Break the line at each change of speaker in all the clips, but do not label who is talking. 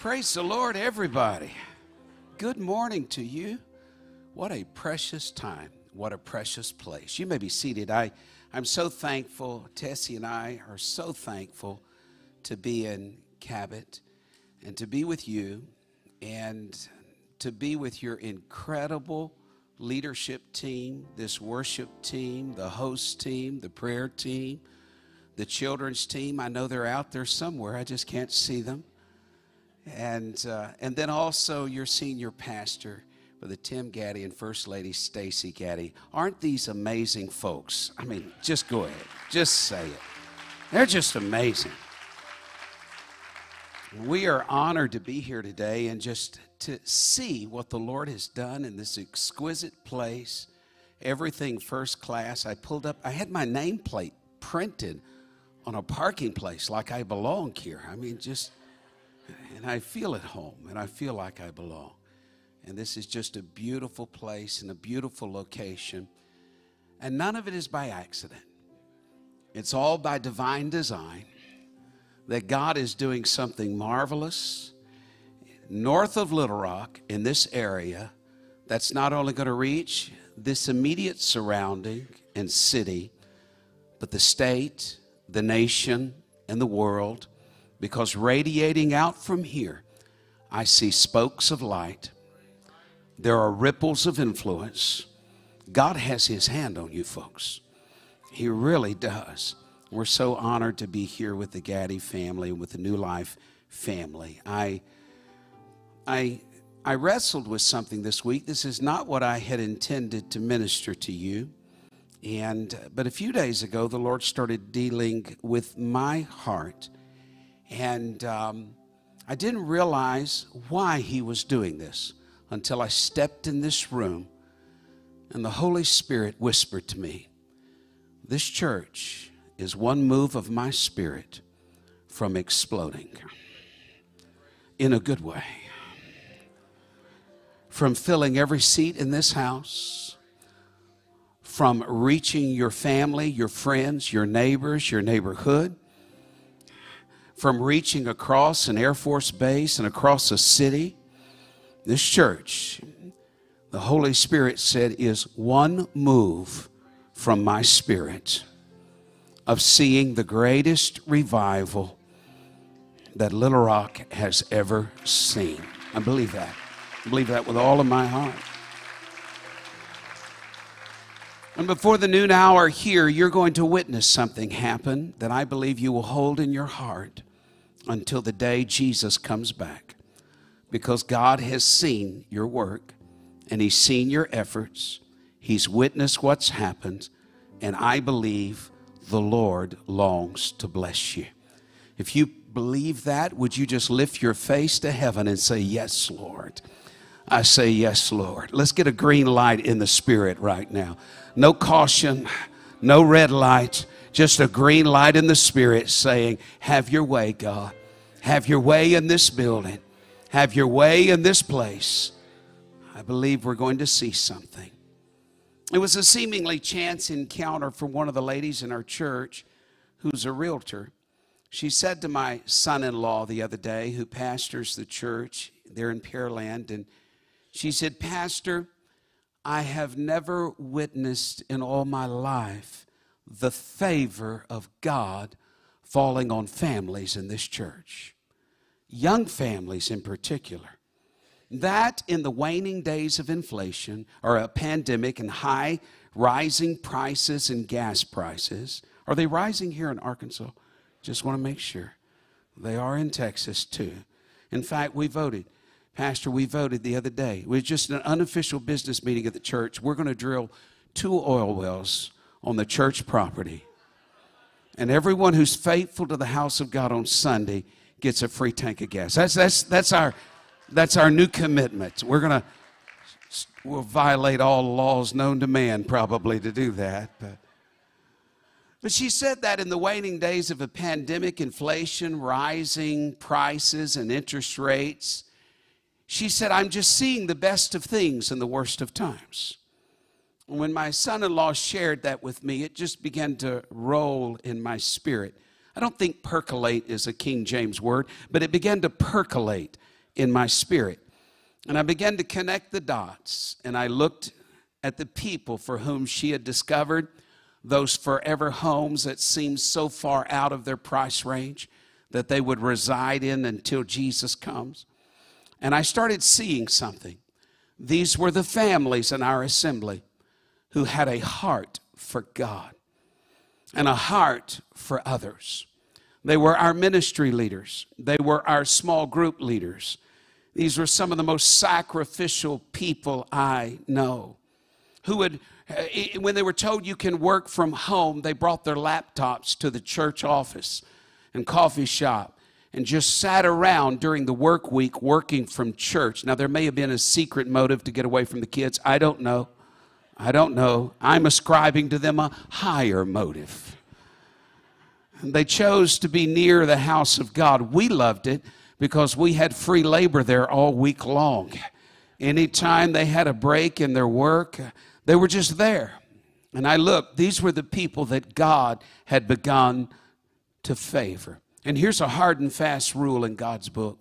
Praise the Lord, everybody. Good morning to you. What a precious time. What a precious place. You may be seated. I, I'm so thankful. Tessie and I are so thankful to be in Cabot and to be with you and to be with your incredible leadership team, this worship team, the host team, the prayer team, the children's team. I know they're out there somewhere. I just can't see them. And, uh, and then also your senior pastor, Brother Tim Gaddy and First Lady Stacy Gaddy. Aren't these amazing folks? I mean, just go ahead. Just say it. They're just amazing. We are honored to be here today and just to see what the Lord has done in this exquisite place. Everything first class. I pulled up, I had my nameplate printed on a parking place like I belong here. I mean, just, and I feel at home and I feel like I belong. And this is just a beautiful place and a beautiful location. And none of it is by accident, it's all by divine design that God is doing something marvelous north of Little Rock in this area that's not only going to reach this immediate surrounding and city, but the state, the nation, and the world, because radiating out from here, I see spokes of light. There are ripples of influence. God has His hand on you, folks. He really does. We're so honored to be here with the Gaddy family with the New Life family. I I, I wrestled with something this week. This is not what I had intended to minister to you. And, but a few days ago, the Lord started dealing with my heart. And um, I didn't realize why He was doing this until I stepped in this room and the Holy Spirit whispered to me, This church is one move of my spirit from exploding in a good way. From filling every seat in this house, from reaching your family, your friends, your neighbors, your neighborhood, from reaching across an Air Force base and across a city. This church, the Holy Spirit said, is one move from my spirit of seeing the greatest revival that Little Rock has ever seen. I believe that. I believe that with all of my heart. And before the noon hour here, you're going to witness something happen that I believe you will hold in your heart until the day Jesus comes back. Because God has seen your work and He's seen your efforts, He's witnessed what's happened, and I believe the Lord longs to bless you. If you believe that, would you just lift your face to heaven and say, Yes, Lord? I say, Yes, Lord. Let's get a green light in the spirit right now. No caution, no red light, just a green light in the spirit saying, Have your way, God. Have your way in this building. Have your way in this place. I believe we're going to see something. It was a seemingly chance encounter from one of the ladies in our church who's a realtor. She said to my son in law the other day, who pastors the church there in Pearland, and she said, Pastor, I have never witnessed in all my life the favor of God falling on families in this church, young families in particular. That in the waning days of inflation or a pandemic and high rising prices and gas prices, are they rising here in Arkansas? Just want to make sure. They are in Texas too. In fact, we voted Pastor, we voted the other day. It was just an unofficial business meeting at the church. We're going to drill two oil wells on the church property. And everyone who's faithful to the house of God on Sunday gets a free tank of gas. That's, that's, that's, our, that's our new commitment. We're going to we'll violate all laws known to man probably to do that. But, but she said that in the waning days of a pandemic, inflation, rising prices, and interest rates, she said, I'm just seeing the best of things in the worst of times. When my son in law shared that with me, it just began to roll in my spirit. I don't think percolate is a King James word, but it began to percolate in my spirit. And I began to connect the dots, and I looked at the people for whom she had discovered those forever homes that seemed so far out of their price range that they would reside in until Jesus comes. And I started seeing something. These were the families in our assembly who had a heart for God and a heart for others. They were our ministry leaders, they were our small group leaders. These were some of the most sacrificial people I know who would, uh, when they were told you can work from home, they brought their laptops to the church office and coffee shop and just sat around during the work week working from church. Now, there may have been a secret motive to get away from the kids. I don't know. I don't know. I'm ascribing to them a higher motive. They chose to be near the house of God. We loved it because we had free labor there all week long. Anytime they had a break in their work, they were just there. And I looked, these were the people that God had begun to favor. And here's a hard and fast rule in God's book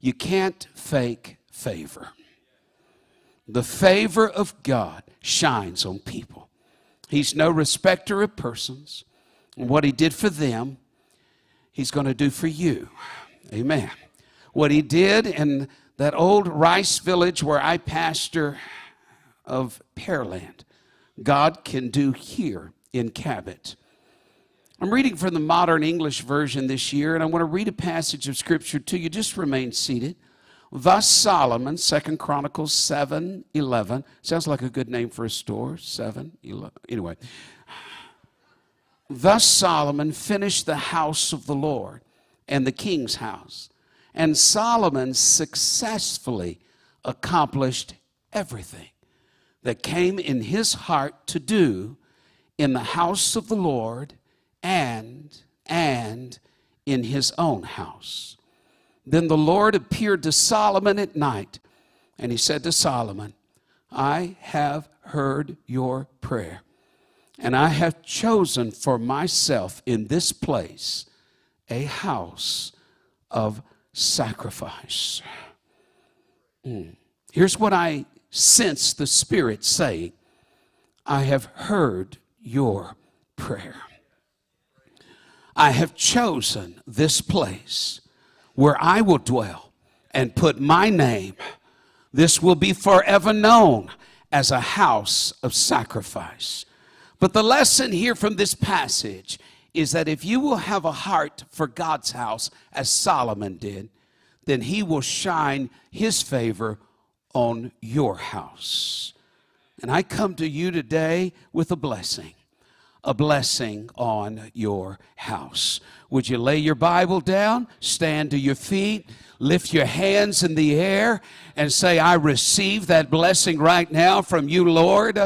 you can't fake favor. The favor of God shines on people. He's no respecter of persons. And what He did for them, He's going to do for you. Amen. What He did in that old rice village where I pastor of Pearland, God can do here in Cabot. I'm reading from the modern English version this year, and I want to read a passage of scripture to you. Just remain seated. Thus Solomon, Second Chronicles 7 11. Sounds like a good name for a store. 7 11. Anyway. Thus Solomon finished the house of the Lord and the king's house. And Solomon successfully accomplished everything that came in his heart to do in the house of the Lord and and in his own house. Then the Lord appeared to Solomon at night, and he said to Solomon, I have heard your prayer, and I have chosen for myself in this place a house of sacrifice. Mm. Here's what I sense the Spirit saying I have heard your prayer. I have chosen this place where I will dwell and put my name. This will be forever known as a house of sacrifice. But the lesson here from this passage is that if you will have a heart for God's house, as Solomon did, then he will shine his favor on your house. And I come to you today with a blessing, a blessing on your house. Would you lay your Bible down, stand to your feet? lift your hands in the air and say, I receive that blessing right now from you, Lord.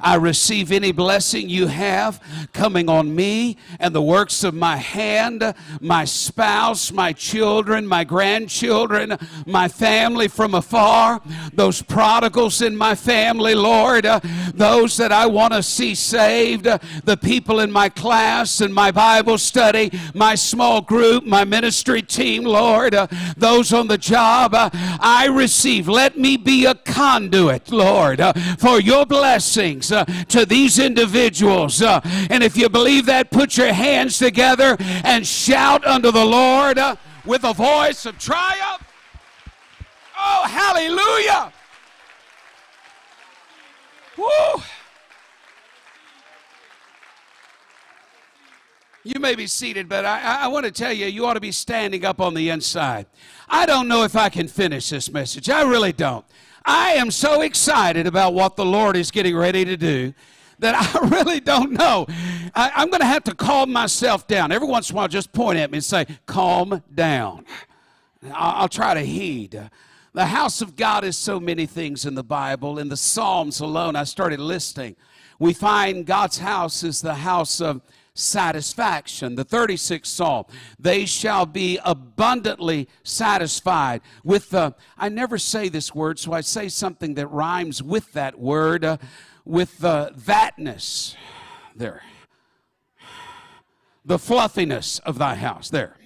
I receive any blessing you have coming on me and the works of my hand, my spouse, my children, my grandchildren, my family from afar, those prodigals in my family, Lord, those that I want to see saved, the people in my class and my Bible study, my small group, my ministry team, Lord, those those on the job, uh, I receive. Let me be a conduit, Lord, uh, for your blessings uh, to these individuals. Uh, and if you believe that, put your hands together and shout unto the Lord uh, with a voice of triumph. Oh, hallelujah! Woo! You may be seated, but I, I, want to tell you, you ought to be standing up on the inside. I don't know if I can finish this message. I really don't. I am so excited about what the Lord is getting ready to do that I really don't know. I, am going to have to calm myself down. Every once in a while, just point at me and say, Calm down. I'll, I'll try to heed. The house of God is so many things in the Bible. In the Psalms alone, I started listing. We find God's house is the house of satisfaction. The 36th Psalm, they shall be abundantly satisfied with the, I never say this word, so I say something that rhymes with that word, uh, with the thatness. There. The fluffiness of thy house. There.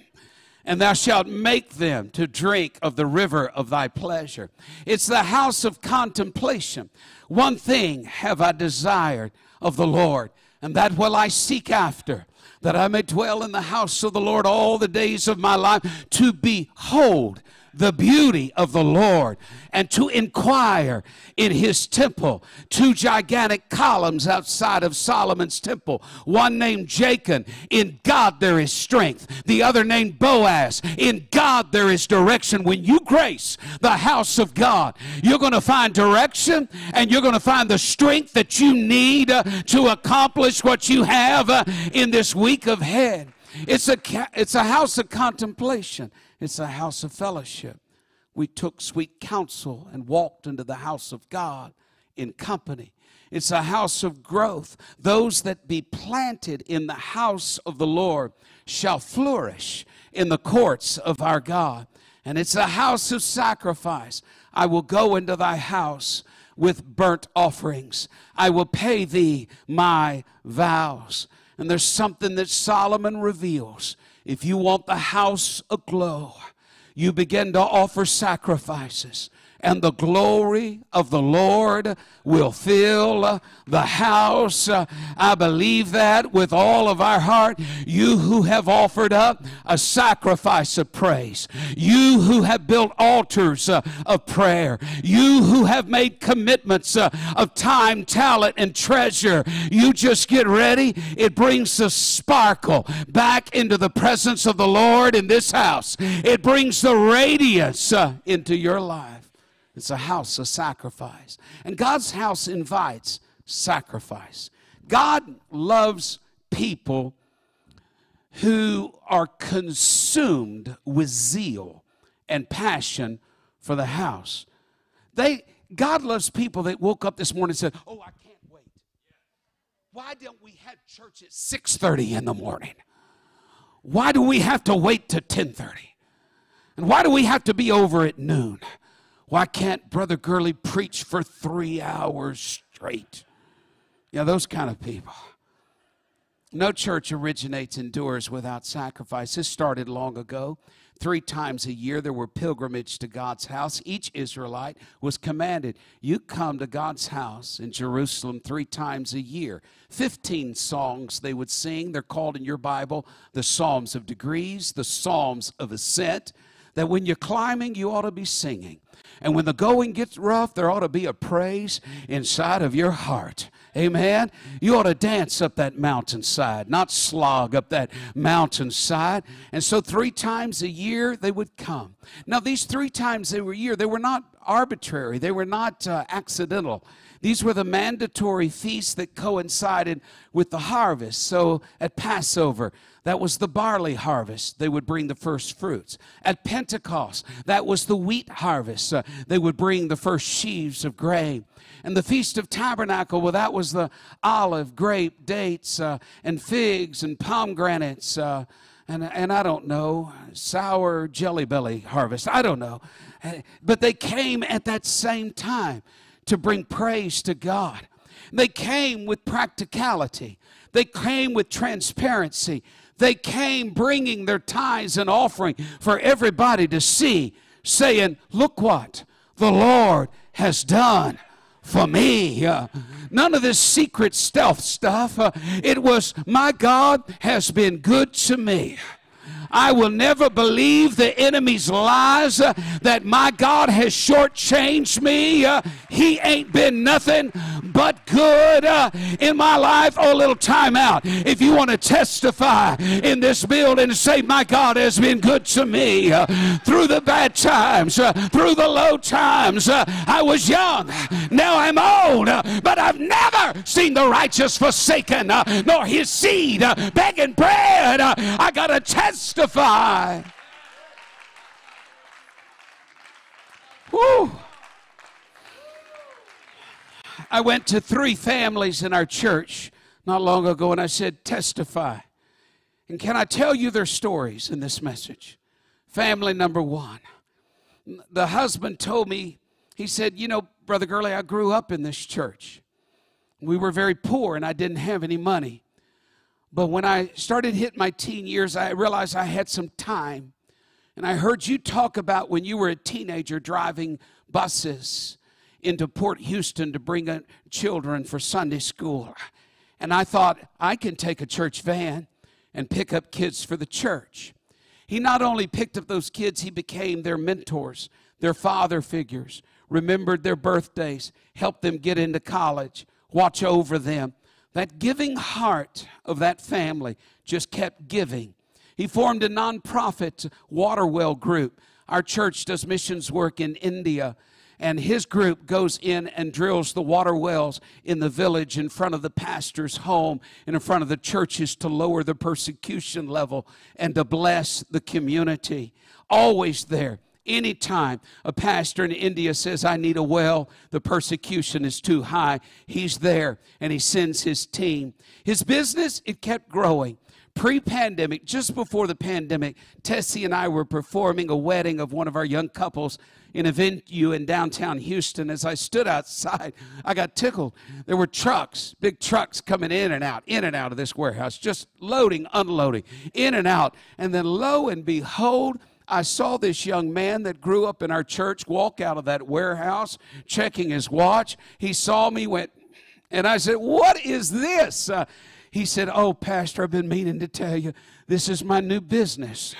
and thou shalt make them to drink of the river of thy pleasure. It's the house of contemplation. One thing have I desired of the Lord, and that will I seek after, that I may dwell in the house of the Lord all the days of my life, to behold the beauty of the Lord and to inquire in his temple. Two gigantic columns outside of Solomon's temple, one named Jachin, In God there is strength, the other named Boaz. In God there is direction. When you grace the house of God, you're going to find direction and you're going to find the strength that you need uh, to accomplish what you have uh, in this week ahead. It's a, it's a house of contemplation. It's a house of fellowship. We took sweet counsel and walked into the house of God in company. It's a house of growth. Those that be planted in the house of the Lord shall flourish in the courts of our God. And it's a house of sacrifice. I will go into thy house with burnt offerings. I will pay thee my vows. And there's something that Solomon reveals if you want the house aglow, you begin to offer sacrifices and the glory of the Lord will fill the house. I believe that with all of our heart. You who have offered up a sacrifice of praise, you who have built altars uh, of prayer, you who have made commitments uh, of time, talent, and treasure, you just get ready. It brings the sparkle back into the presence of the Lord in this house, it brings the radiance uh, into your life. It's a house of sacrifice. And God's house invites sacrifice. God loves people who are consumed with zeal and passion for the house. They God loves people that woke up this morning and said, "Oh, I can't wait. Why don't we have church at 6:30 in the morning? Why do we have to wait to 10:30? And why do we have to be over at noon?" Why can't Brother Gurley preach for three hours straight? Yeah, those kind of people. No church originates endures without sacrifice. This started long ago. Three times a year there were pilgrimage to God's house. Each Israelite was commanded, you come to God's house in Jerusalem three times a year. 15 songs they would sing. They're called in your Bible the Psalms of Degrees, the Psalms of Ascent. That when you're climbing, you ought to be singing. And when the going gets rough, there ought to be a praise inside of your heart. Amen. You ought to dance up that mountainside, not slog up that mountainside. And so, three times a year, they would come. Now, these three times a year, they were not arbitrary, they were not uh, accidental. These were the mandatory feasts that coincided with the harvest. So, at Passover, that was the barley harvest. They would bring the first fruits. At Pentecost, that was the wheat harvest. Uh, they would bring the first sheaves of grain. And the Feast of Tabernacle, well, that was the olive, grape, dates, uh, and figs and pomegranates. Uh, and, and I don't know, sour jelly belly harvest. I don't know. Uh, but they came at that same time to bring praise to God. They came with practicality. They came with transparency. They came bringing their tithes and offering for everybody to see, saying, Look what the Lord has done for me. Uh, none of this secret stealth stuff. Uh, it was, My God has been good to me. I will never believe the enemy's lies uh, that my God has shortchanged me. Uh, he ain't been nothing but good uh, in my life. Oh, a little time out. If you want to testify in this building and say, My God has been good to me uh, through the bad times, uh, through the low times. Uh, I was young, now I'm old, but I've never seen the righteous forsaken, nor his seed begging bread. I got to testify. Woo. I went to three families in our church not long ago and I said, Testify. And can I tell you their stories in this message? Family number one. The husband told me, he said, You know, Brother Gurley, I grew up in this church. We were very poor and I didn't have any money. But when I started hitting my teen years, I realized I had some time. And I heard you talk about when you were a teenager driving buses into Port Houston to bring children for Sunday school. And I thought, I can take a church van and pick up kids for the church. He not only picked up those kids, he became their mentors, their father figures, remembered their birthdays, helped them get into college, watch over them. That giving heart of that family just kept giving he formed a nonprofit water well group. Our church does missions work in India, and his group goes in and drills the water wells in the village in front of the pastor's home and in front of the churches to lower the persecution level and to bless the community. Always there. Anytime a pastor in India says, I need a well, the persecution is too high, he's there and he sends his team. His business, it kept growing pre pandemic, just before the pandemic, Tessie and I were performing a wedding of one of our young couples in a venue in downtown Houston. As I stood outside, I got tickled. There were trucks, big trucks coming in and out, in and out of this warehouse, just loading, unloading, in and out. And then lo and behold, I saw this young man that grew up in our church walk out of that warehouse checking his watch. He saw me, went, and I said, What is this? Uh, he said, Oh, Pastor, I've been meaning to tell you, this is my new business.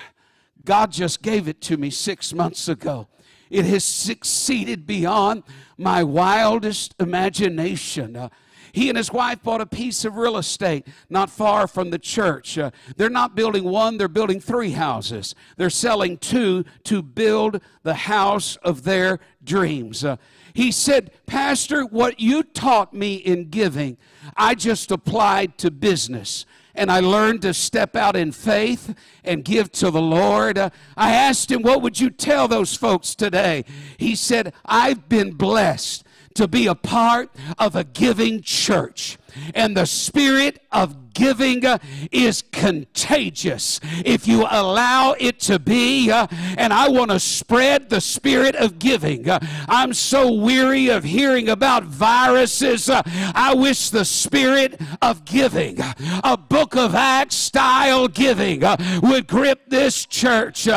God just gave it to me six months ago. It has succeeded beyond my wildest imagination. Uh, he and his wife bought a piece of real estate not far from the church. Uh, they're not building one, they're building three houses. They're selling two to build the house of their dreams. Uh, he said, Pastor, what you taught me in giving, I just applied to business and I learned to step out in faith and give to the Lord. Uh, I asked him, What would you tell those folks today? He said, I've been blessed to be a part of a giving church. And the spirit of giving uh, is contagious if you allow it to be. Uh, and I want to spread the spirit of giving. Uh, I'm so weary of hearing about viruses. I wish the spirit of giving, a book of Acts style giving, would grip this church.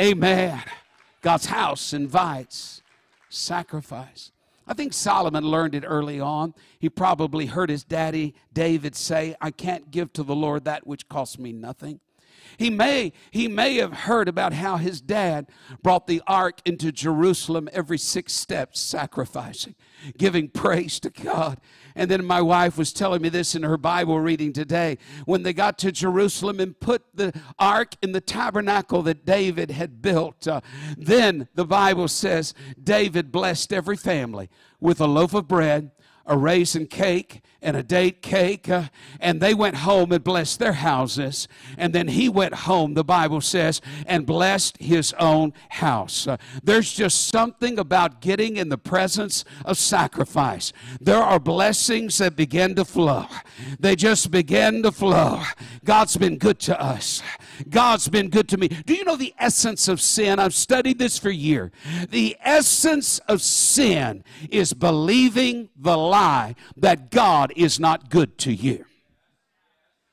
Amen. God's house invites sacrifice. I think Solomon learned it early on. He probably heard his daddy David say, I can't give to the Lord that which costs me nothing. He may, he may have heard about how his dad brought the ark into Jerusalem every six steps, sacrificing, giving praise to God. And then my wife was telling me this in her Bible reading today. When they got to Jerusalem and put the ark in the tabernacle that David had built, uh, then the Bible says David blessed every family with a loaf of bread a raisin cake and a date cake. Uh, and they went home and blessed their houses. And then he went home, the Bible says, and blessed his own house. Uh, there's just something about getting in the presence of sacrifice. There are blessings that begin to flow, they just begin to flow. God's been good to us. God's been good to me. Do you know the essence of sin? I've studied this for years. The essence of sin is believing the lie that God is not good to you.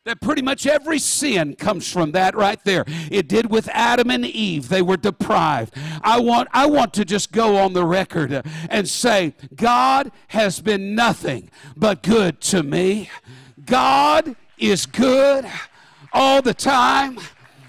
That pretty much every sin comes from that right there. It did with Adam and Eve. They were deprived. I want, I want to just go on the record and say, God has been nothing but good to me. God is good all the time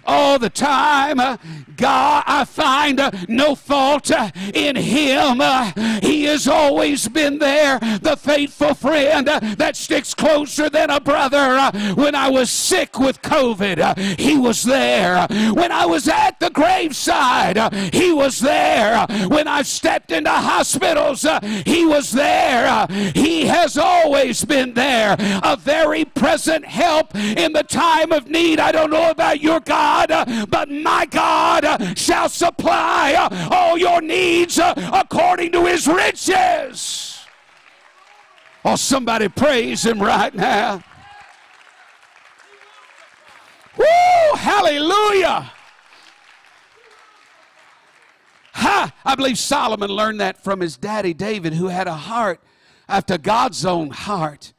all the time. Uh, God, I find uh, no fault uh, in him. Uh, he has always been there, the faithful friend uh, that sticks closer than a brother. Uh, when I was sick with COVID, he was there. When I was at the graveside, he was there. When I stepped into hospitals, he was there. He has always been there, a very present help in the time of need. I don't know about your God. God, but my God shall supply all your needs according to his riches. Oh, somebody praise him right now. Woo! Hallelujah! Ha! I believe Solomon learned that from his daddy David, who had a heart after God's own heart,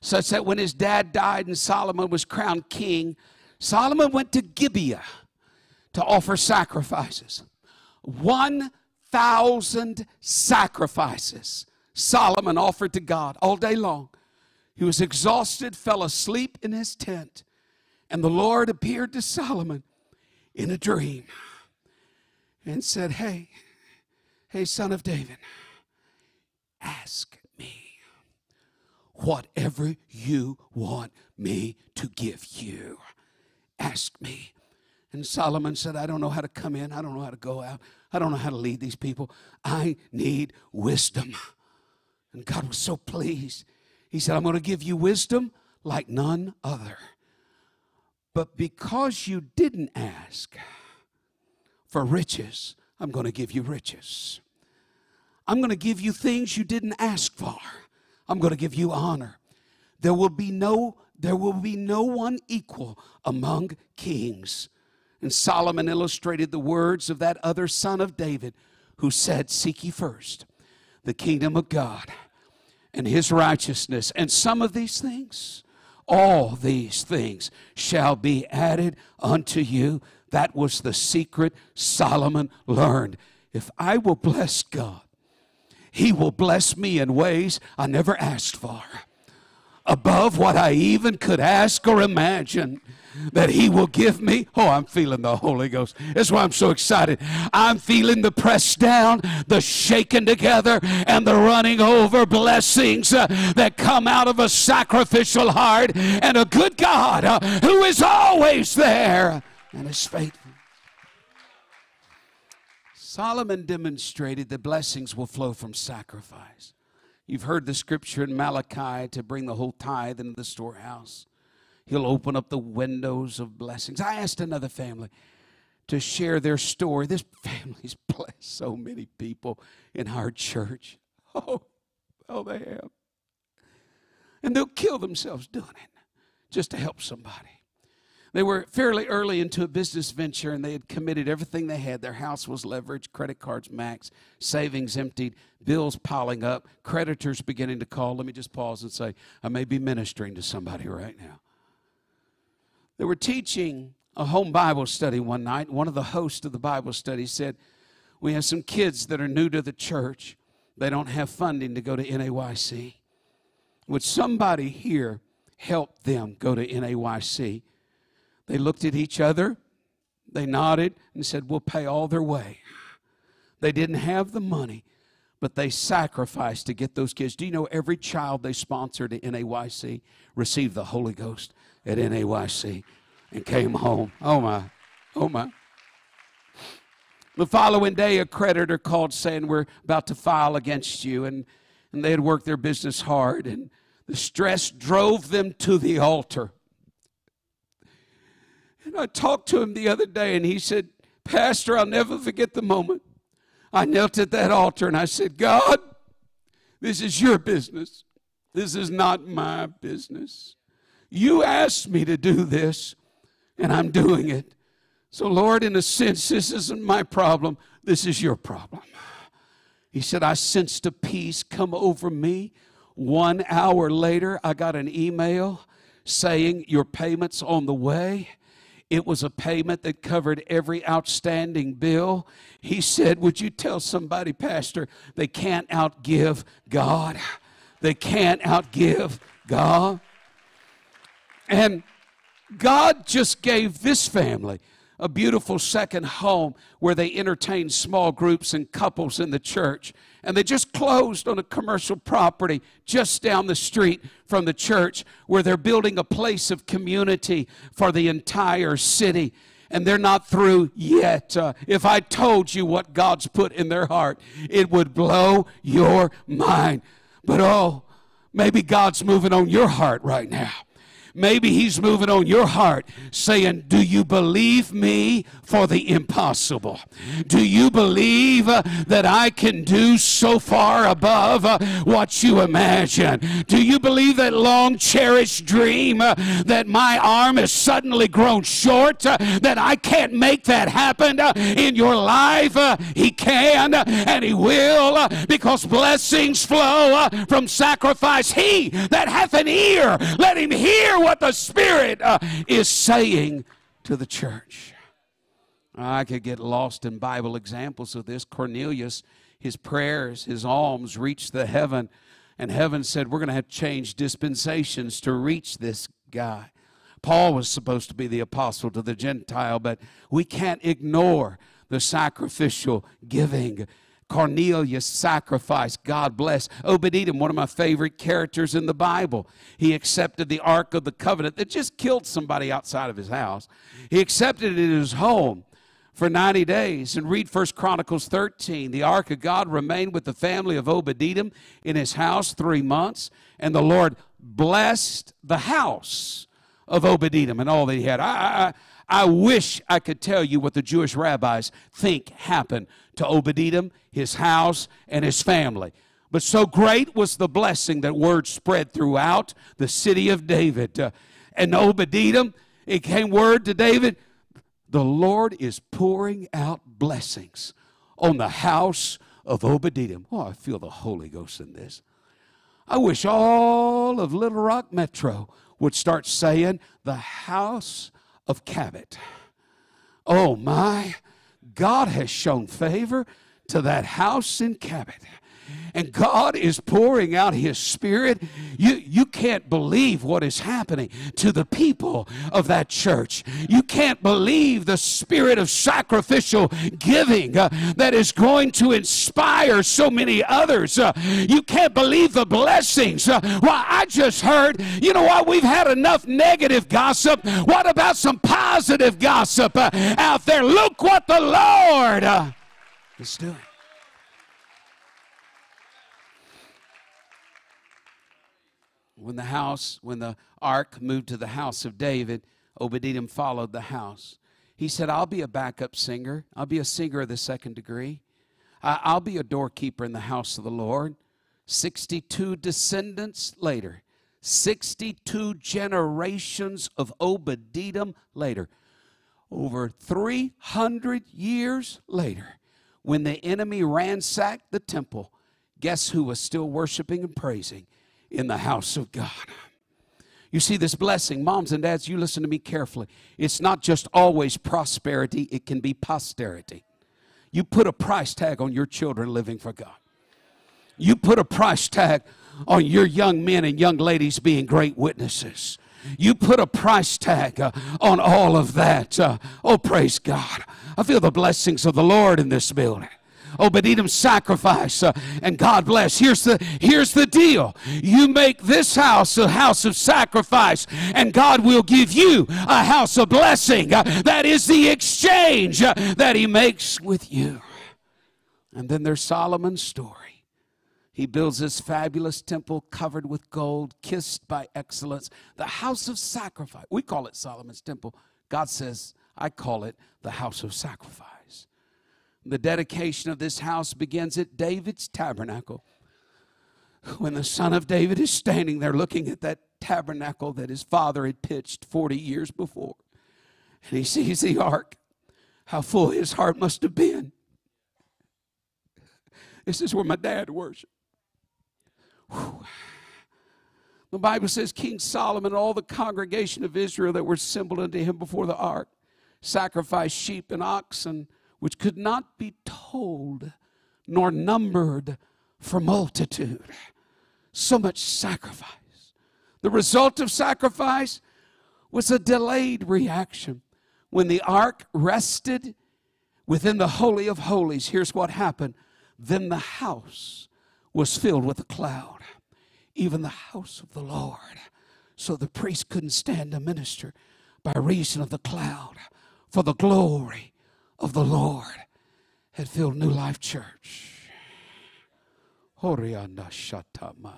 such that when his dad died and Solomon was crowned king, Solomon went to Gibeah to offer sacrifices. 1,000 sacrifices Solomon offered to God all day long. He was exhausted, fell asleep in his tent, and the Lord appeared to Solomon in a dream and said, Hey, hey, son of David, ask me whatever you want me to give you. Ask me. And Solomon said, I don't know how to come in. I don't know how to go out. I don't know how to lead these people. I need wisdom. And God was so pleased. He said, I'm going to give you wisdom like none other. But because you didn't ask for riches, I'm going to give you riches. I'm going to give you things you didn't ask for. I'm going to give you honor. There will be no there will be no one equal among kings. And Solomon illustrated the words of that other son of David who said, Seek ye first the kingdom of God and his righteousness. And some of these things, all these things shall be added unto you. That was the secret Solomon learned. If I will bless God, he will bless me in ways I never asked for, above what I even could ask or imagine that He will give me. Oh, I'm feeling the Holy Ghost. That's why I'm so excited. I'm feeling the press down, the shaking together, and the running over blessings uh, that come out of a sacrificial heart and a good God uh, who is always there and is faithful. Solomon demonstrated that blessings will flow from sacrifice. You've heard the scripture in Malachi to bring the whole tithe into the storehouse. He'll open up the windows of blessings. I asked another family to share their story. This family's blessed so many people in our church. Oh, oh, they have. And they'll kill themselves doing it just to help somebody. They were fairly early into a business venture and they had committed everything they had. Their house was leveraged, credit cards maxed, savings emptied, bills piling up, creditors beginning to call. Let me just pause and say, I may be ministering to somebody right now. They were teaching a home Bible study one night. One of the hosts of the Bible study said, We have some kids that are new to the church. They don't have funding to go to NAYC. Would somebody here help them go to NAYC? They looked at each other, they nodded, and said, We'll pay all their way. They didn't have the money, but they sacrificed to get those kids. Do you know every child they sponsored at NAYC received the Holy Ghost at NAYC and came home? Oh my, oh my. The following day, a creditor called saying, We're about to file against you. And, and they had worked their business hard, and the stress drove them to the altar. And I talked to him the other day, and he said, Pastor, I'll never forget the moment. I knelt at that altar and I said, God, this is your business. This is not my business. You asked me to do this, and I'm doing it. So, Lord, in a sense, this isn't my problem. This is your problem. He said, I sensed a peace come over me. One hour later, I got an email saying, Your payment's on the way. It was a payment that covered every outstanding bill. He said, Would you tell somebody, Pastor, they can't outgive God? They can't outgive God. And God just gave this family a beautiful second home where they entertain small groups and couples in the church. And they just closed on a commercial property just down the street from the church where they're building a place of community for the entire city. And they're not through yet. Uh, if I told you what God's put in their heart, it would blow your mind. But oh, maybe God's moving on your heart right now. Maybe He's moving on your heart, saying, Do you believe me for the impossible? Do you believe uh, that I can do so far above uh, what you imagine? Do you believe that long cherished dream uh, that my arm has suddenly grown short, uh, that I can't make that happen uh, in your life? Uh, he can and He will because blessings flow from sacrifice. He that hath an ear, let him hear what the Spirit uh, is saying to the church. I could get lost in Bible examples of this. Cornelius, his prayers, his alms reached the heaven, and heaven said, We're going to have to change dispensations to reach this guy. Paul was supposed to be the apostle to the Gentile, but we can't ignore the sacrificial giving. Cornelius sacrificed. God bless. Obed-Edom, one of my favorite characters in the Bible. He accepted the Ark of the Covenant that just killed somebody outside of his house. He accepted it in his home for 90 days. And read First Chronicles 13. The ark of God remained with the family of Obed-Edom in his house three months, and the Lord blessed the house of Obed-Edom and all that he had. I, I, I wish I could tell you what the Jewish rabbis think happened to Obed-Edom, his house, and his family. But so great was the blessing that word spread throughout the city of David. Uh, and Obed-Edom, it came word to David, the Lord is pouring out blessings on the house of Obed-Edom. Oh, I feel the Holy Ghost in this. I wish all of Little Rock Metro would start saying, the house of Cabot. Oh my, God has shown favor to that house in Cabot and God is pouring out His Spirit. You, you can't believe what is happening to the people of that church. You can't believe the spirit of sacrificial giving uh, that is going to inspire so many others. Uh, you can't believe the blessings. Uh, well, I just heard, you know what, we've had enough negative gossip. What about some positive gossip uh, out there? Look what the Lord uh, is doing. When the house, when the ark moved to the house of David, Obed-Edom followed the house. He said, I'll be a backup singer. I'll be a singer of the second degree. I'll be a doorkeeper in the house of the Lord. 62 descendants later, 62 generations of Obed-Edom later, over 300 years later, when the enemy ransacked the temple, guess who was still worshiping and praising? In the house of God. You see, this blessing, moms and dads, you listen to me carefully. It's not just always prosperity, it can be posterity. You put a price tag on your children living for God. You put a price tag on your young men and young ladies being great witnesses. You put a price tag uh, on all of that. Uh, oh, praise God. I feel the blessings of the Lord in this building. Obed-Edom's sacrifice. Uh, and God bless. Here's the, here's the deal. You make this house a house of sacrifice, and God will give you a house of blessing. Uh, that is the exchange uh, that he makes with you. And then there's Solomon's story. He builds this fabulous temple covered with gold, kissed by excellence, the house of sacrifice. We call it Solomon's temple. God says, I call it the house of sacrifice. The dedication of this house begins at David's tabernacle. When the son of David is standing there looking at that tabernacle that his father had pitched 40 years before, and he sees the ark, how full his heart must have been. This is where my dad worshiped. Whew. The Bible says King Solomon and all the congregation of Israel that were assembled unto him before the ark sacrificed sheep and oxen which could not be told nor numbered for multitude. So much sacrifice. The result of sacrifice was a delayed reaction. When the ark rested within the Holy of Holies, here's what happened. Then the house was filled with a cloud, even the house of the Lord. So the priest couldn't stand to minister by reason of the cloud, for the glory of the Lord had filled New Life Church. Horiana Shatama.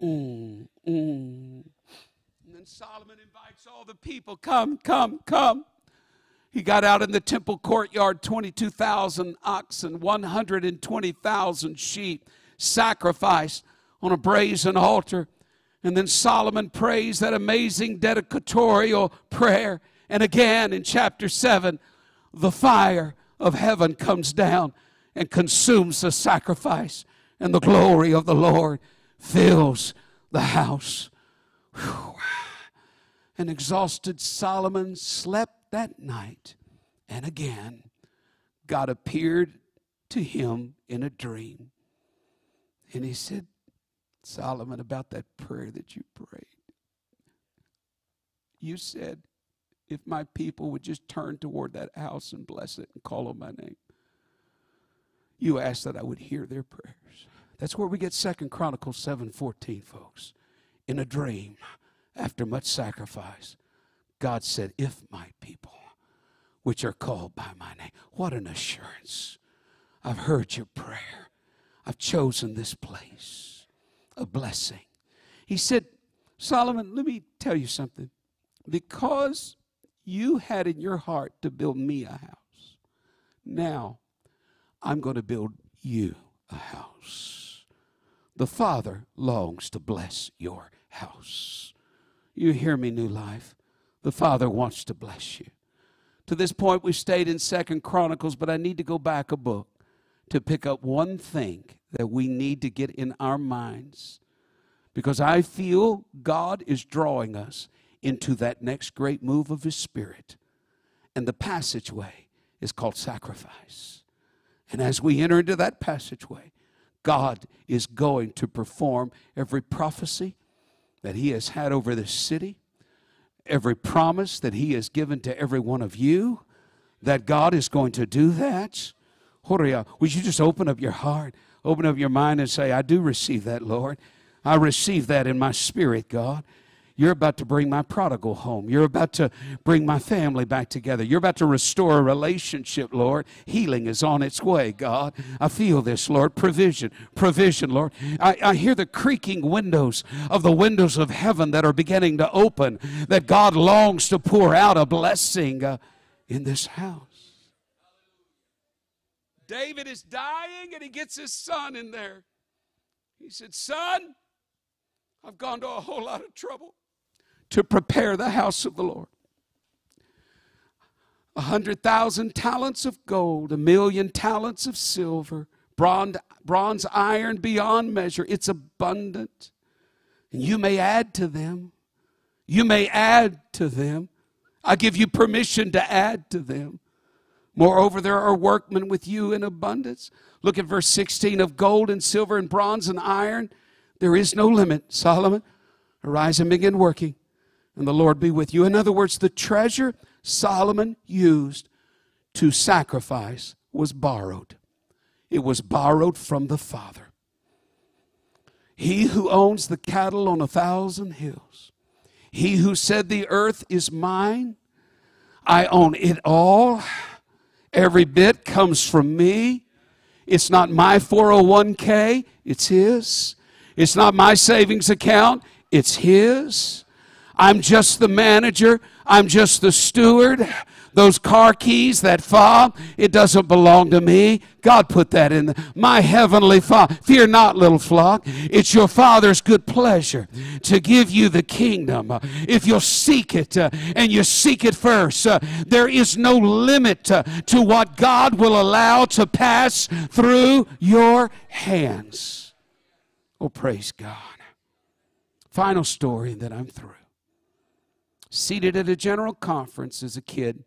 Mm, mm. And then Solomon invites all the people, come, come, come. He got out in the temple courtyard 22,000 oxen, 120,000 sheep sacrificed on a brazen altar. And then Solomon prays that amazing dedicatorial prayer. And again in chapter 7, the fire of heaven comes down and consumes the sacrifice, and the glory of the Lord fills the house. Whew. And exhausted Solomon slept that night and again, God appeared to him in a dream. And he said, Solomon, about that prayer that you prayed. You said, if my people would just turn toward that house and bless it and call on my name, you asked that I would hear their prayers. That's where we get Second Chronicles 7:14, folks. In a dream, after much sacrifice, God said, If my people, which are called by my name, what an assurance. I've heard your prayer. I've chosen this place, a blessing. He said, Solomon, let me tell you something. Because you had in your heart to build me a house, now I'm going to build you a house. The Father longs to bless your house. You hear me, New Life? The Father wants to bless you. To this point, we stayed in Second Chronicles, but I need to go back a book to pick up one thing that we need to get in our minds because I feel God is drawing us into that next great move of His Spirit. And the passageway is called sacrifice. And as we enter into that passageway, God is going to perform every prophecy that He has had over this city, every promise that He has given to every one of you, that God is going to do that. Horia, would you just open up your heart, open up your mind, and say, I do receive that, Lord. I receive that in my spirit, God. You're about to bring my prodigal home. You're about to bring my family back together. You're about to restore a relationship, Lord. Healing is on its way, God. I feel this, Lord. Provision, provision, Lord. I, I hear the creaking windows of the windows of heaven that are beginning to open, that God longs to pour out a blessing uh, in this house. David is dying and he gets his son in there. He said, Son, I've gone to a whole lot of trouble to prepare the house of the Lord. A hundred thousand talents of gold, a million talents of silver, bronze, bronze iron beyond measure. It's abundant. And you may add to them. You may add to them. I give you permission to add to them. Moreover, there are workmen with you in abundance. Look at verse 16 of gold and silver and bronze and iron. There is no limit, Solomon. Arise and begin working and the Lord be with you. In other words, the treasure Solomon used to sacrifice was borrowed. It was borrowed from the Father. He who owns the cattle on a thousand hills, he who said, The earth is mine, I own it all. Every bit comes from me. It's not my 401k, it's his. It's not my savings account, it's his. I'm just the manager. I'm just the steward. Those car keys, that fob, it doesn't belong to me. God put that in my heavenly Father. Fear not, little flock. It's your Father's good pleasure to give you the kingdom. If you'll seek it uh, and you seek it first, uh, there is no limit uh, to what God will allow to pass through your hands. Oh, praise God. Final story, and then I'm through seated at a general conference as a kid.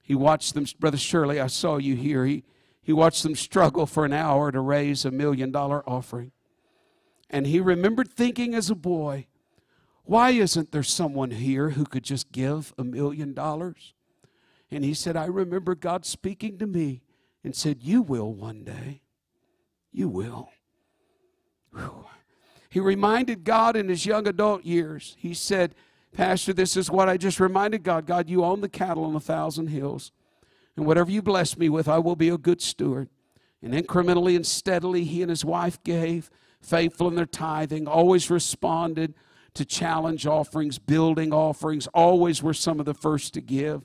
He watched them, Brother Shirley, I saw you here. He, he watched them struggle for an hour to raise a million dollar offering. And he remembered thinking as a boy, why isn't there someone here who could just give a million dollars? And he said, I remember God speaking to me and said, You will one day. You will. Whew. He reminded God in his young adult years, he said, Pastor, this is what I just reminded God. God, you own the cattle on a thousand hills. And whatever you bless me with, I will be a good steward. And incrementally and steadily, he and his wife gave, faithful in their tithing, always responded to challenge offerings, building offerings, always were some of the first to give.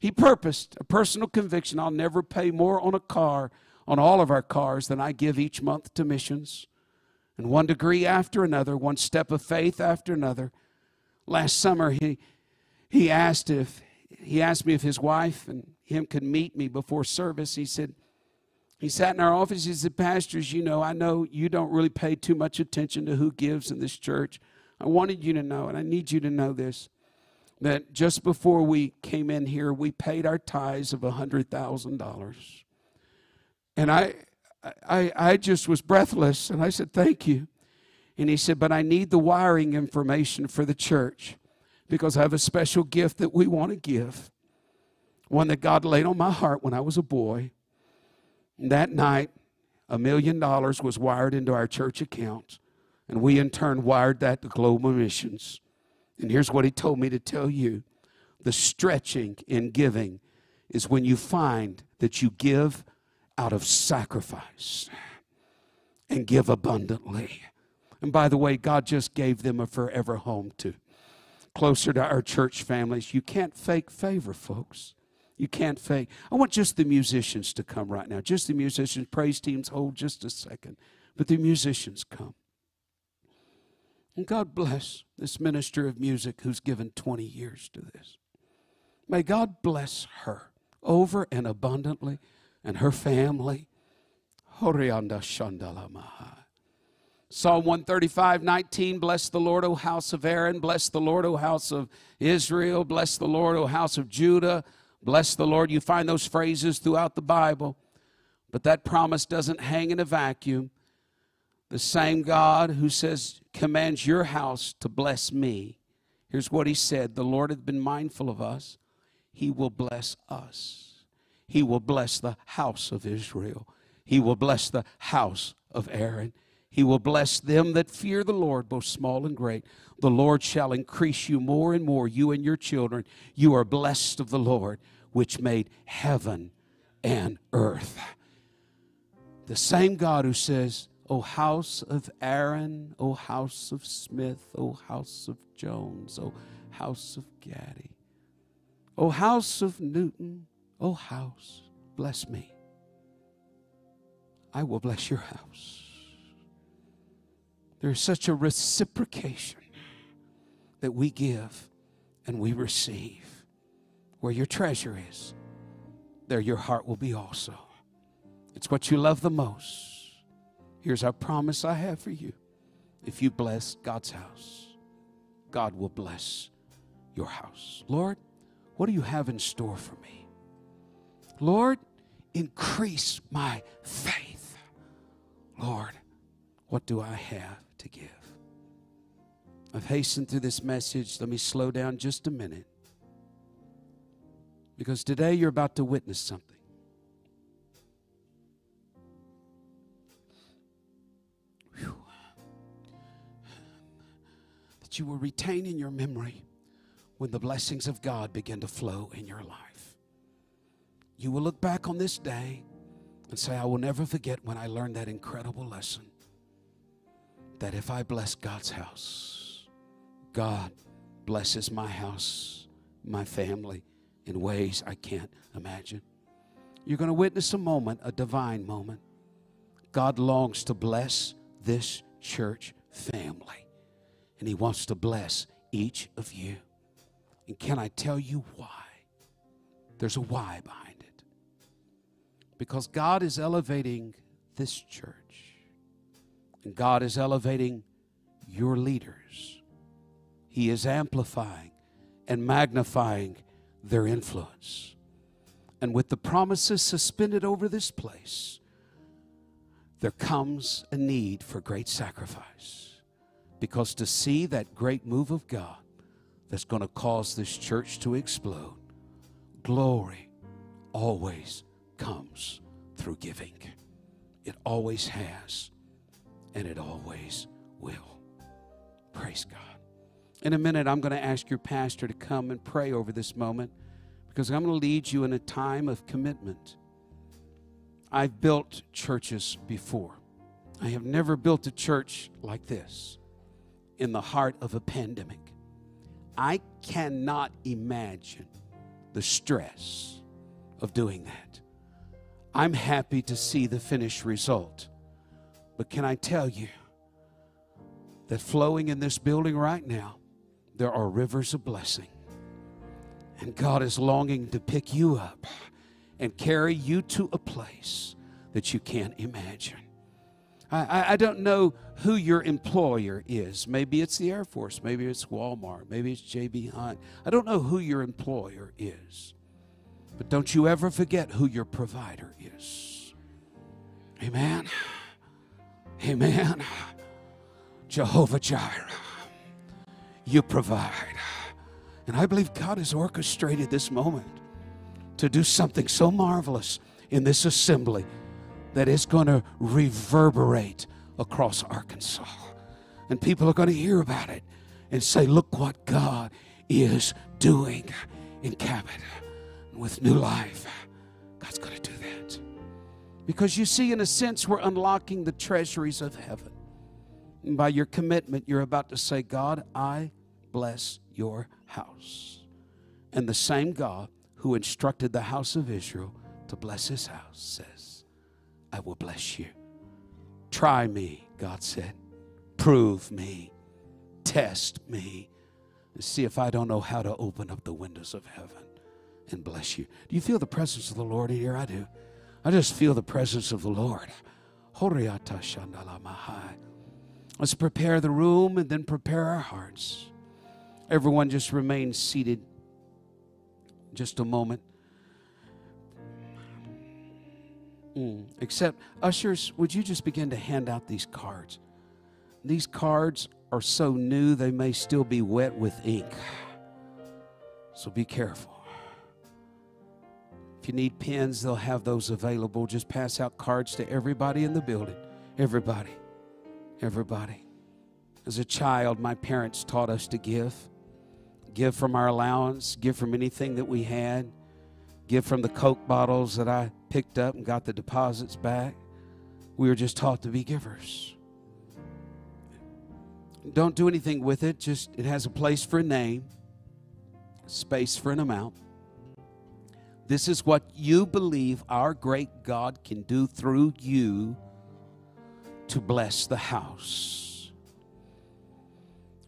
He purposed a personal conviction I'll never pay more on a car, on all of our cars, than I give each month to missions. And one degree after another, one step of faith after another last summer he he asked if he asked me if his wife and him could meet me before service. He said he sat in our office. He said, "Pastors, you know, I know you don't really pay too much attention to who gives in this church. I wanted you to know, and I need you to know this. that just before we came in here, we paid our tithes of $100,000. And I, I, I just was breathless, and I said, Thank you. And he said, But I need the wiring information for the church because I have a special gift that we want to give. One that God laid on my heart when I was a boy. And that night, a million dollars was wired into our church account, and we in turn wired that to Global Missions. And here's what he told me to tell you the stretching in giving is when you find that you give out of sacrifice and give abundantly. And by the way, God just gave them a forever home too. closer to our church families. You can't fake favor, folks. You can't fake. I want just the musicians to come right now. Just the musicians. Praise teams, hold just a second. But the musicians come. And God bless this minister of music who's given 20 years to this. May God bless her over and abundantly and her family. Psalm 135, 19, bless the Lord, O house of Aaron, bless the Lord, O house of Israel, bless the Lord, O house of Judah, bless the Lord. You find those phrases throughout the Bible, but that promise doesn't hang in a vacuum. The same God who says, commands your house to bless me. Here's what he said The Lord hath been mindful of us, he will bless us. He will bless the house of Israel. He will bless the house of Aaron. He will bless them that fear the Lord, both small and great. The Lord shall increase you more and more, you and your children. You are blessed of the Lord, which made heaven and earth. The same God who says, O house of Aaron, O house of Smith, O house of Jones, O house of Gaddy, O house of Newton, O house, bless me. I will bless your house. There's such a reciprocation that we give and we receive. Where your treasure is, there your heart will be also. It's what you love the most Here's our promise I have for you. If you bless God's house, God will bless your house. Lord, what do you have in store for me? Lord, increase my faith. Lord, what do I have to give? I've hastened through this message. Let me slow down just a minute. Because today you're about to witness something. That you will retain in your memory when the blessings of God begin to flow in your life. You will look back on this day and say, I will never forget when I learned that incredible lesson that if I bless God's house, God blesses my house, my family in ways I can't imagine. You're going to witness a moment, a divine moment. God longs to bless this church family and He wants to bless each of you. And can I tell you why? There's a why behind it. Because God is elevating this church, and God is elevating your leaders. He is amplifying and magnifying their influence. And with the promises suspended over this place, there comes a need for great sacrifice. Because to see that great move of God that's going to cause this church to explode, glory always comes through giving. It always has, and it always will. Praise God. In a minute, I'm going to ask your pastor to come and pray over this moment because I'm going to lead you in a time of commitment. I've built churches before. I have never built a church like this in the heart of a pandemic. I cannot imagine the stress of doing that. I'm happy to see the finished result. But can I tell you that flowing in this building right now, there are rivers of blessing. And God is longing to pick you up and carry you to a place that you can't imagine. I, I, don't know who your employer is. Maybe it's the Air Force. Maybe it's Walmart. Maybe it's J.B. Hunt. I don't know who your employer is. But don't you ever forget who your provider is. Amen. Amen. Jehovah Jireh, you provide. And I believe God has orchestrated this moment to do something so marvelous in this assembly that it's going to reverberate across Arkansas. And people are going to hear about it and say, Look what God is doing in Cabot with new life. God's going to do that. Because you see, in a sense, we're unlocking the treasuries of heaven. And by your commitment, you're about to say, God, I bless your house. And the same God who instructed the house of Israel to bless his house says, I will bless you. Try me, God said. Prove me. Test me. And see if I don't know how to open up the windows of heaven and bless you. Do you feel the presence of the Lord here? I do. I just feel the presence of the Lord. Let's prepare the room and then prepare our hearts. Everyone just remain seated just a moment. Mm. Except, ushers, would you just begin to hand out these cards? These cards are so new, they may still be wet with ink. So be careful. You need pens, they'll have those available. Just pass out cards to everybody in the building. Everybody. Everybody. As a child, my parents taught us to give. Give from our allowance, give from anything that we had, give from the Coke bottles that I picked up and got the deposits back. We were just taught to be givers. Don't do anything with it, just it has a place for a name, space for an amount. This is what you believe our great God can do through you to bless the house.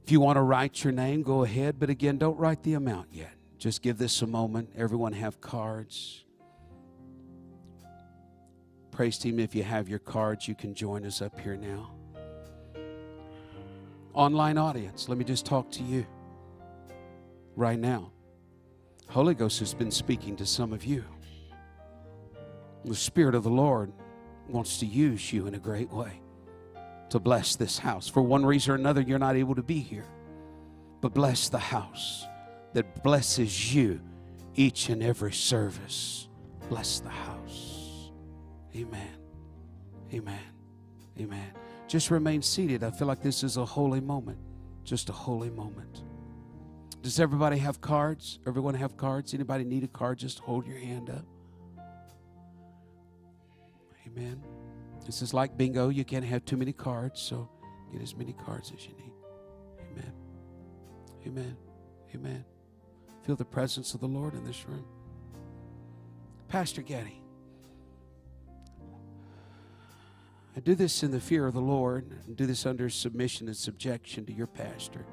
If you want to write your name, go ahead, but again, don't write the amount yet. Just give this a moment. Everyone have cards. Praise team, if you have your cards, you can join us up here now. Online audience, let me just talk to you right now. Holy Ghost has been speaking to some of you. The Spirit of the Lord wants to use you in a great way to bless this house. For one reason or another, you're not able to be here. But bless the house that blesses you each and every service. Bless the house. Amen. Amen. Amen. Just remain seated. I feel like this is a holy moment. Just a holy moment. Does everybody have cards? Everyone have cards? Anybody need a card? Just hold your hand up. Amen. This is like bingo. You can't have too many cards, so get as many cards as you need. Amen. Amen. Amen. Feel the presence of the Lord in this room. Pastor Gaddy, I do this in the fear of the Lord, and do this under submission and subjection to your pastor.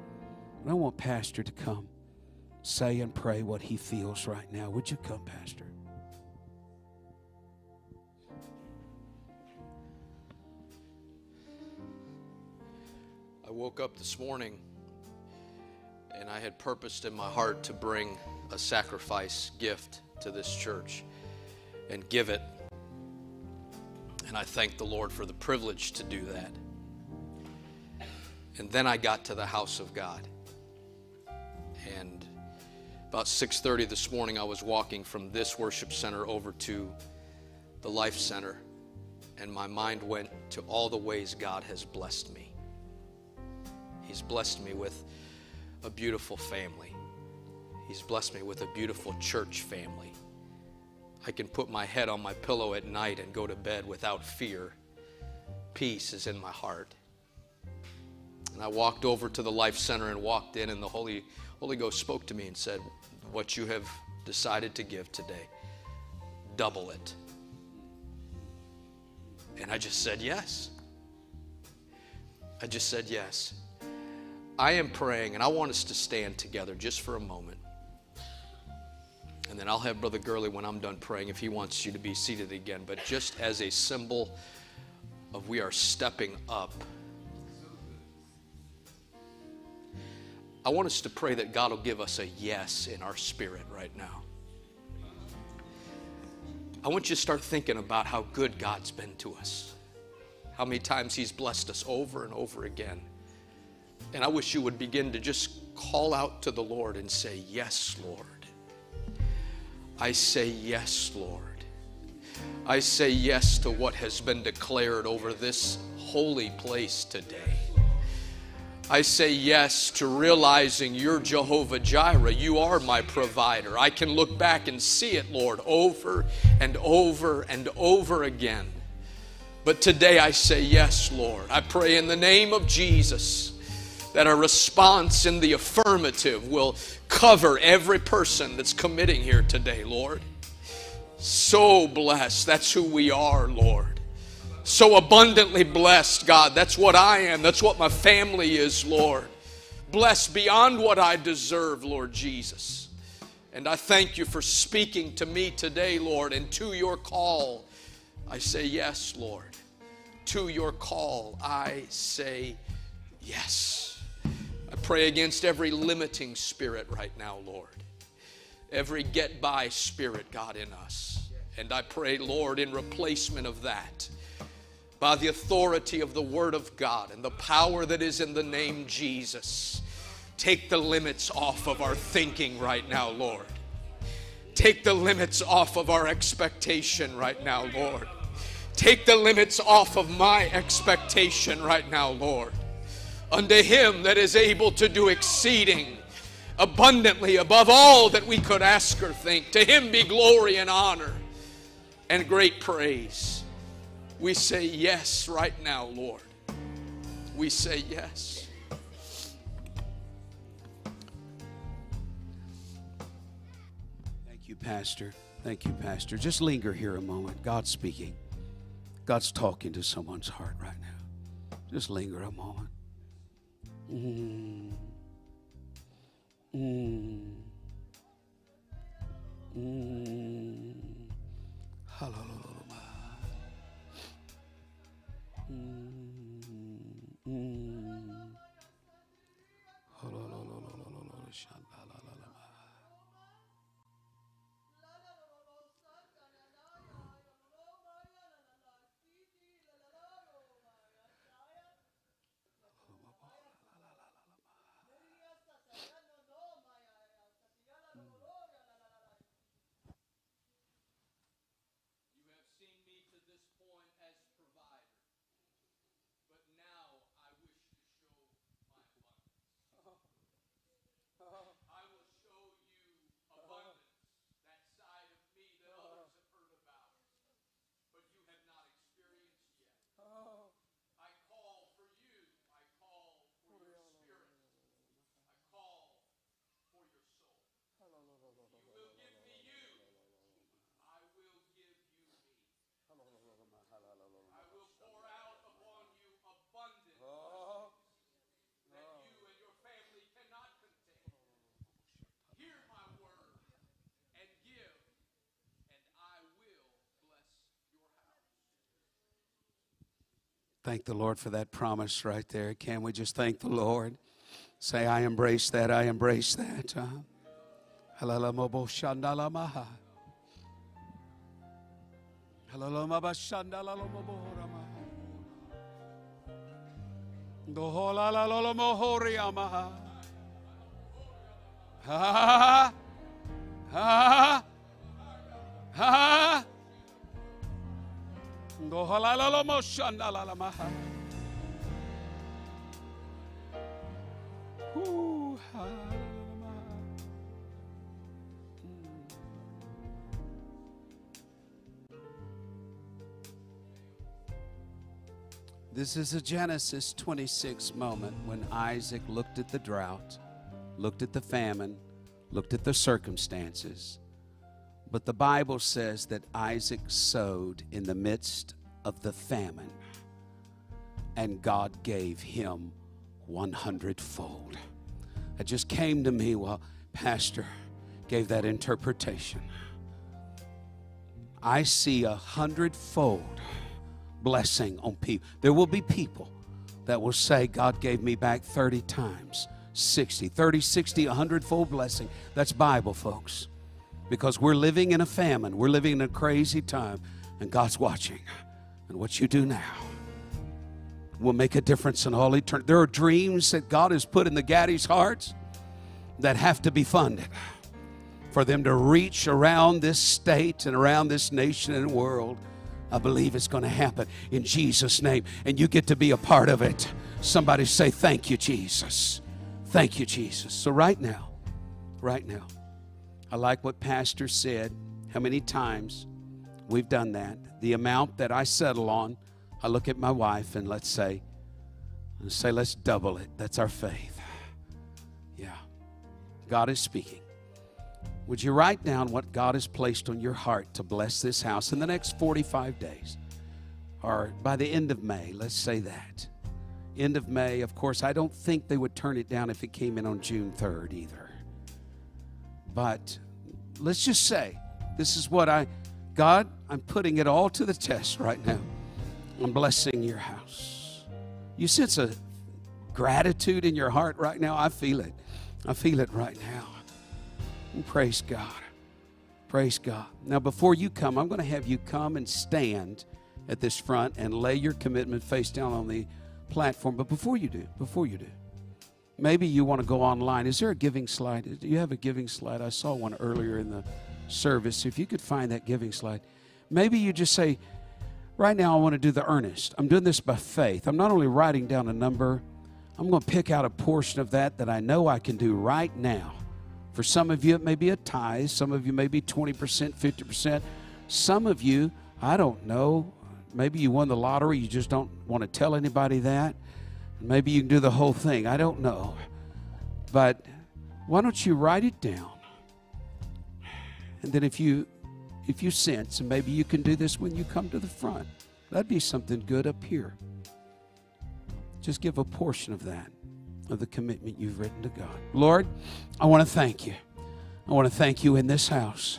And I want Pastor to come, say and pray what he feels right now. Would you come, Pastor?
I woke up this morning and I had purposed in my heart to bring a sacrifice gift to this church and give it. And I thank the Lord for the privilege to do that. And then I got to the house of God. And about 6:30 this morning I was walking from this worship center over to the Life Center and my mind went to all the ways God has blessed me. He's blessed me with a beautiful family. He's blessed me with a beautiful church family. I can put my head on my pillow at night and go to bed without fear. Peace is in my heart. And I walked over to the Life Center and walked in, and the Holy, Holy Ghost spoke to me and said, What you have decided to give today, double it. And I just said yes. I just said yes. I am praying, and I want us to stand together just for a moment. And then I'll have Brother Gurley when I'm done praying if he wants you to be seated again. But just as a symbol of we are stepping up. I want us to pray that God will give us a yes in our spirit right now. I want you to start thinking about how good God's been to us, how many times He's blessed us over and over again. And I wish you would begin to just call out to the Lord and say, Yes, Lord. I say, Yes, Lord. I say yes to what has been declared over this holy place today. I say yes to realizing you're Jehovah Jireh. You are my provider. I can look back and see it, Lord, over and over and over again. But today I say yes, Lord. I pray in the name of Jesus that a response in the affirmative will cover every person that's committing here today, Lord. So blessed. That's who we are, Lord. So abundantly blessed, God. That's what I am. That's what my family is, Lord. Blessed beyond what I deserve, Lord Jesus. And I thank you for speaking to me today, Lord, and to your call. I say yes, Lord. To your call, I say yes. I pray against every limiting spirit right now, Lord every get by spirit, God, in us. And I pray, Lord, in replacement of that, by the authority of the Word of God and the power that is in the name Jesus, take the limits off of our thinking right now, Lord. Take the limits off of our expectation right now, Lord. Take the limits off of my expectation right now, Lord. Unto Him that is able to do exceeding abundantly above all that we could ask or think. To him be glory and honor and great praise. We say yes right now, Lord. We say yes.
Thank you, Pastor. Thank you, Pastor. Just linger here a moment. God's speaking. God's talking to someone's heart right now. Just linger a moment. Mm. Mm. Mm. Hallelujah. Thank the Lord for that promise right there. Can we just thank the Lord? Say, I embrace that. I embrace that. Uh-huh. Ha this is a Genesis 26 moment when Isaac looked at the drought, looked at the famine, looked at the circumstances. But the Bible says that Isaac sowed in the midst of the famine, and God gave him 100 fold. It just came to me while Pastor gave that interpretation. I see a hundredfold blessing on people. There will be people that will say, God gave me back 30 times, 60, 30, 60, 100 fold blessing. That's Bible, folks. Because we're living in a famine, we're living in a crazy time, and God's watching. And what you do now will make a difference in all eternity. There are dreams that God has put in the Gaddies' hearts that have to be funded for them to reach around this state and around this nation and world. I believe it's going to happen in Jesus' name, and you get to be a part of it. Somebody say, Thank you, Jesus. Thank you, Jesus. So, right now, right now, I like what Pastor said, how many times we've done that. The amount that I settle on, I look at my wife and let's say, let's say, let's double it. That's our faith. Yeah. God is speaking. Would you write down what God has placed on your heart to bless this house in the next 45 days? Or by the end of May, let's say that. End of May, of course, I don't think they would turn it down if it came in on June 3rd either. But let's just say, this is what I, God, I'm putting it all to the test right now. I'm blessing your house. You sense a gratitude in your heart right now? I feel it. I feel it right now. And praise God. Praise God. Now, before you come, I'm going to have you come and stand at this front and lay your commitment face down on the platform. But before you do, before you do, maybe you want to go online. Is there a giving slide? Do you have a giving slide? I saw one earlier in the service. If you could find that giving slide, maybe you just say, Right now, I want to do the earnest. I'm doing this by faith. I'm not only writing down a number, I'm going to pick out a portion of that that I know I can do right now. For some of you, it may be a tithe. Some of you may be 20%, 50%. Some of you, I don't know, maybe you won the lottery, you just don't want to tell anybody that. Maybe you can do the whole thing. I don't know. But why don't you write it down? And then if you if you sense, and maybe you can do this when you come to the front, that'd be something good up here. Just give a portion of that, of the commitment you've written to God. Lord, I want to thank you. I want to thank you in this house.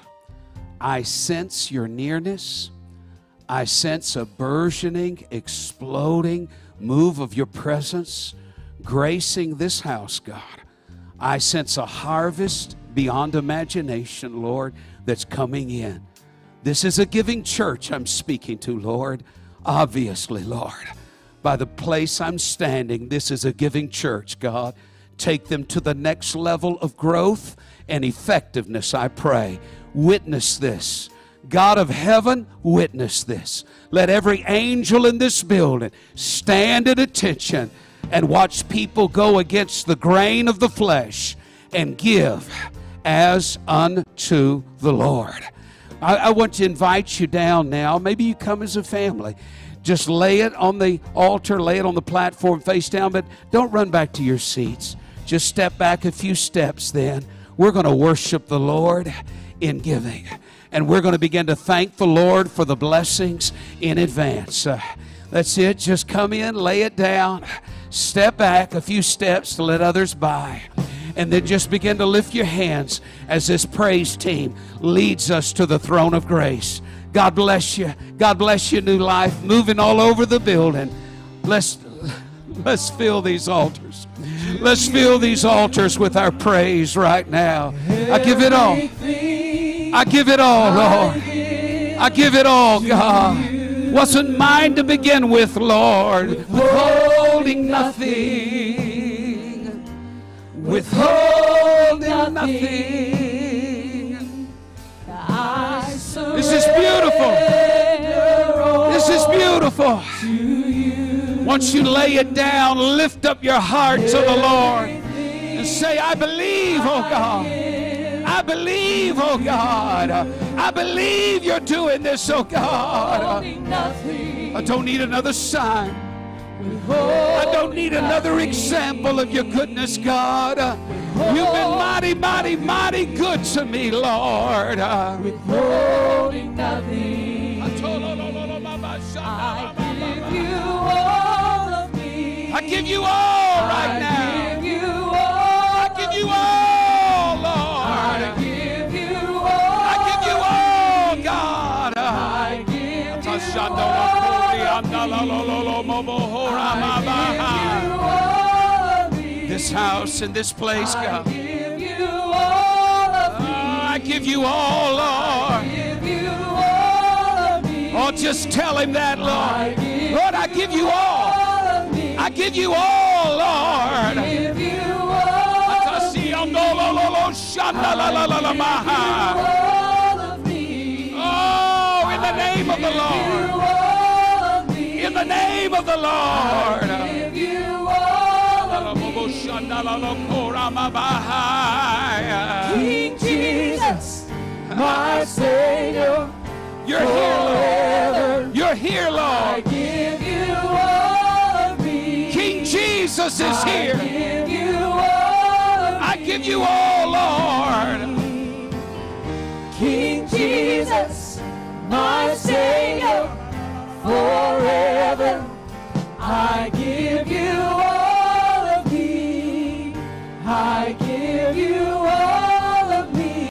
I sense your nearness. I sense a burgeoning, exploding move of your presence gracing this house, God. I sense a harvest beyond imagination, Lord, that's coming in. This is a giving church I'm speaking to, Lord. Obviously, Lord, by the place I'm standing, this is a giving church, God. Take them to the next level of growth and effectiveness, I pray. Witness this. God of heaven, witness this. Let every angel in this building stand at attention and watch people go against the grain of the flesh and give as unto the Lord. I, I want to invite you down now. Maybe you come as a family. Just lay it on the altar, lay it on the platform face down, but don't run back to your seats. Just step back a few steps then. We're going to worship the Lord in giving. And we're going to begin to thank the Lord for the blessings in advance. Uh, that's it. Just come in, lay it down, step back a few steps to let others by and then just begin to lift your hands as this praise team leads us to the throne of grace. God bless you. God bless you, new life, moving all over the building. Let's let's fill these altars. Let's fill these altars with our praise right now. I give it all. I give it all, Lord. I give it all, God. Wasn't mine to begin with, Lord. Withholding nothing withholding nothing. This is beautiful. This is beautiful. Once you lay it down, lift up your heart to the Lord and say, I believe, oh God. I believe, oh God. I believe you're doing this, oh God. I don't need another sign. I don't need another example of your goodness, God. You've been mighty, mighty, mighty good to me, Lord. Withholding nothing. I give you all of me. I give you all right now. This house and this place,
I
God.
give you all.
Oh, I give you all, Lord.
Give you all of me.
Oh, just tell him that,
I
Lord.
give
Lord, I give you all.
all of me.
I give you all, Lord.
I give you all of me. All of me.
Oh, in the name of the Lord.
All.
In the name of the Lord.
King Jesus, my Savior.
You're here, Lord. You're here, Lord.
I give you all of me.
King Jesus is here.
I give you all of me.
I give you all, Lord.
King Jesus, my Savior, forever. I give you all. I